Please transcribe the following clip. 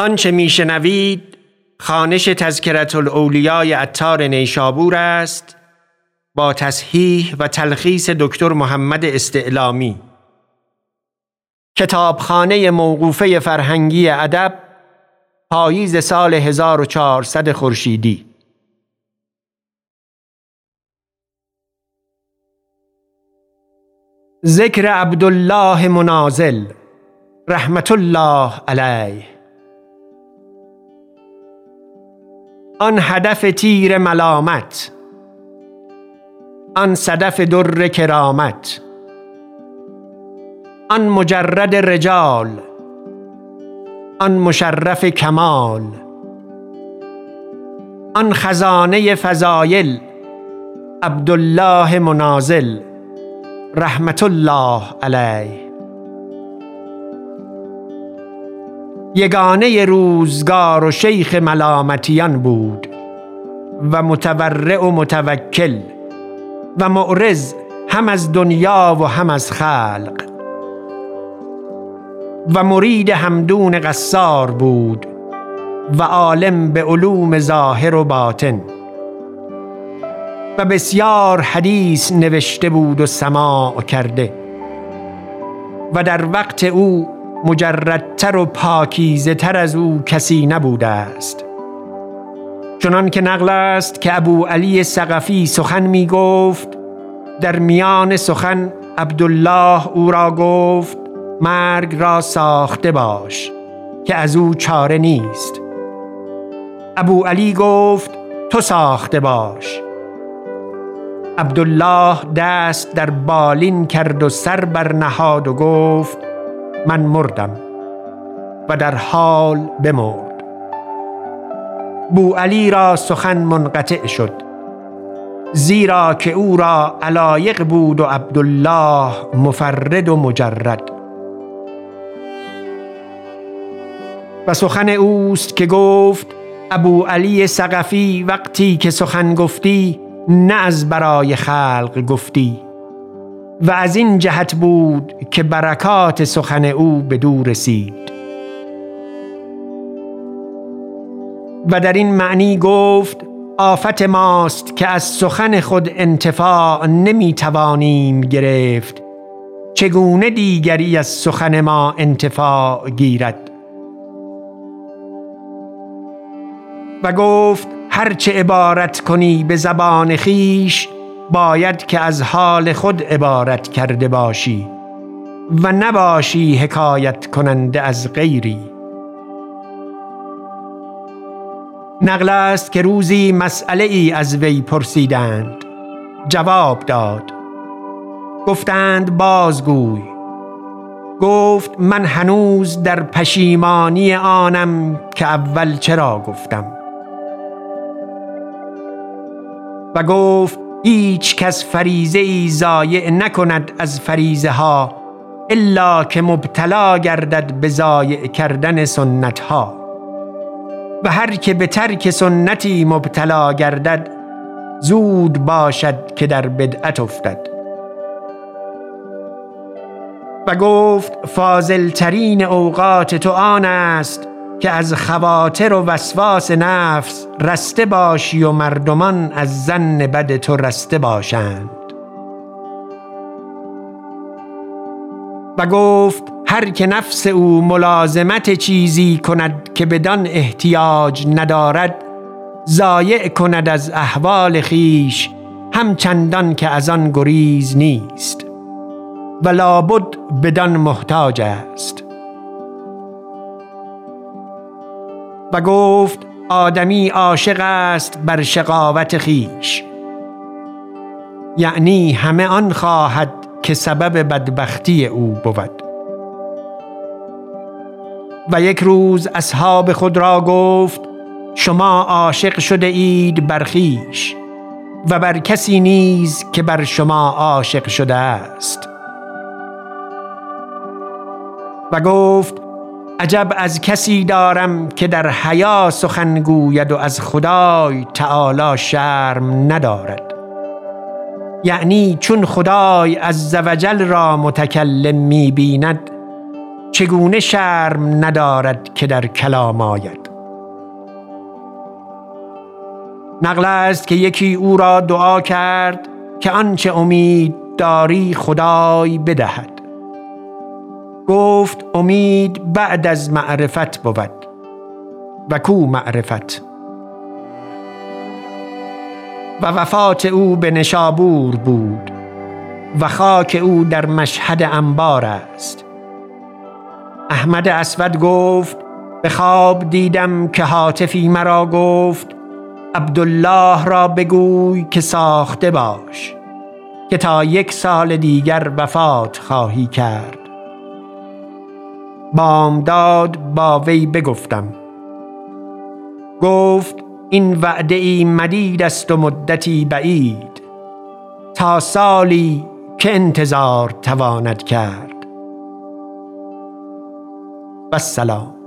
آنچه میشنوید خانش تذکرت الاولیای اتار نیشابور است با تصحیح و تلخیص دکتر محمد استعلامی. کتابخانه موقوفه فرهنگی ادب پاییز سال 1400 خورشیدی. ذکر عبدالله منازل رحمت الله علیه. آن هدف تیر ملامت آن صدف در کرامت آن مجرد رجال آن مشرف کمال آن خزانه فضایل عبدالله منازل رحمت الله علیه. یگانه روزگار و شیخ ملامتیان بود و متورع و متوکل و معرض هم از دنیا و هم از خلق. و مرید همدون قصار بود و عالم به علوم ظاهر و باطن. و بسیار حدیث نوشته بود و سماع کرده. و در وقت او مجردتر و پاکیزه تر از او کسی نبوده است. چنان که نقل است که ابو علی سقفی سخن می گفت در میان سخن عبدالله او را گفت مرگ را ساخته باش که از او چاره نیست. ابو علی گفت تو ساخته باش. عبدالله دست در بالین کرد و سر نهاد و گفت من مردم و در حال بمرد. بو علی را سخن منقطع شد زیرا که او را علایق بود و عبدالله مفرد و مجرد. و سخن اوست که گفت ابو علی سقفی وقتی که سخن گفتی نه از برای خلق گفتی. و از این جهت بود که برکات سخن او به دور رسید. و در این معنی گفت آفت ماست که از سخن خود انتفاع نمی توانیم گرفت. چگونه دیگری از سخن ما انتفاع گیرد؟ و گفت هرچه عبارت کنی به زبان خیش باید که از حال خود عبارت کرده باشی و نباشی حکایت کننده از غیری. نقل است که روزی مسئله ای از وی پرسیدند. جواب داد. گفتند بازگوی. گفت من هنوز در پشیمانی آنم که اول چرا گفتم. و گفت هیچ کس فریزه ای زایع نکند از فریزه ها الا که مبتلا گردد به زایع کردن سنت ها و هر که به ترک سنتی مبتلا گردد زود باشد که در بدعت افتد. و گفت فاضل ترین اوقات تو آن است که از خواطر و وسواس نفس رسته باشی و مردمان از زن بد تو رسته باشند. و گفت هر که نفس او ملازمت چیزی کند که بدان احتیاج ندارد ضایع کند از احوال خیش هم چندان که از آن گریز نیست. و لابد بدان محتاج است. و گفت آدمی عاشق است بر شقاوت خیش. یعنی همه آن خواهد که سبب بدبختی او بود. و یک روز اصحاب خود را گفت شما عاشق شده اید بر خیش و بر کسی نیز که بر شما عاشق شده است. و گفت عجب از کسی دارم که در حیا سخن گوید و از خدای تعالی شرم ندارد. یعنی چون خدای از زوجل را متکلم می بیند چگونه شرم ندارد که در کلام آید؟ نقل است که یکی او را دعا کرد که آنچه امید داری خدای بدهد. گفت امید بعد از معرفت بود و کو معرفت؟ و وفات او به نشابور بود و خاک او در مشهد انبار است. احمد اسود گفت به خواب دیدم که حاطفی مرا گفت عبدالله را بگوی که ساخته باش که تا یک سال دیگر وفات خواهی کرد. بامداد با وی بگفتم. گفت این وعده ای مدید است و مدتی بعید. تا سالی که انتظار تواند کرد. و سلام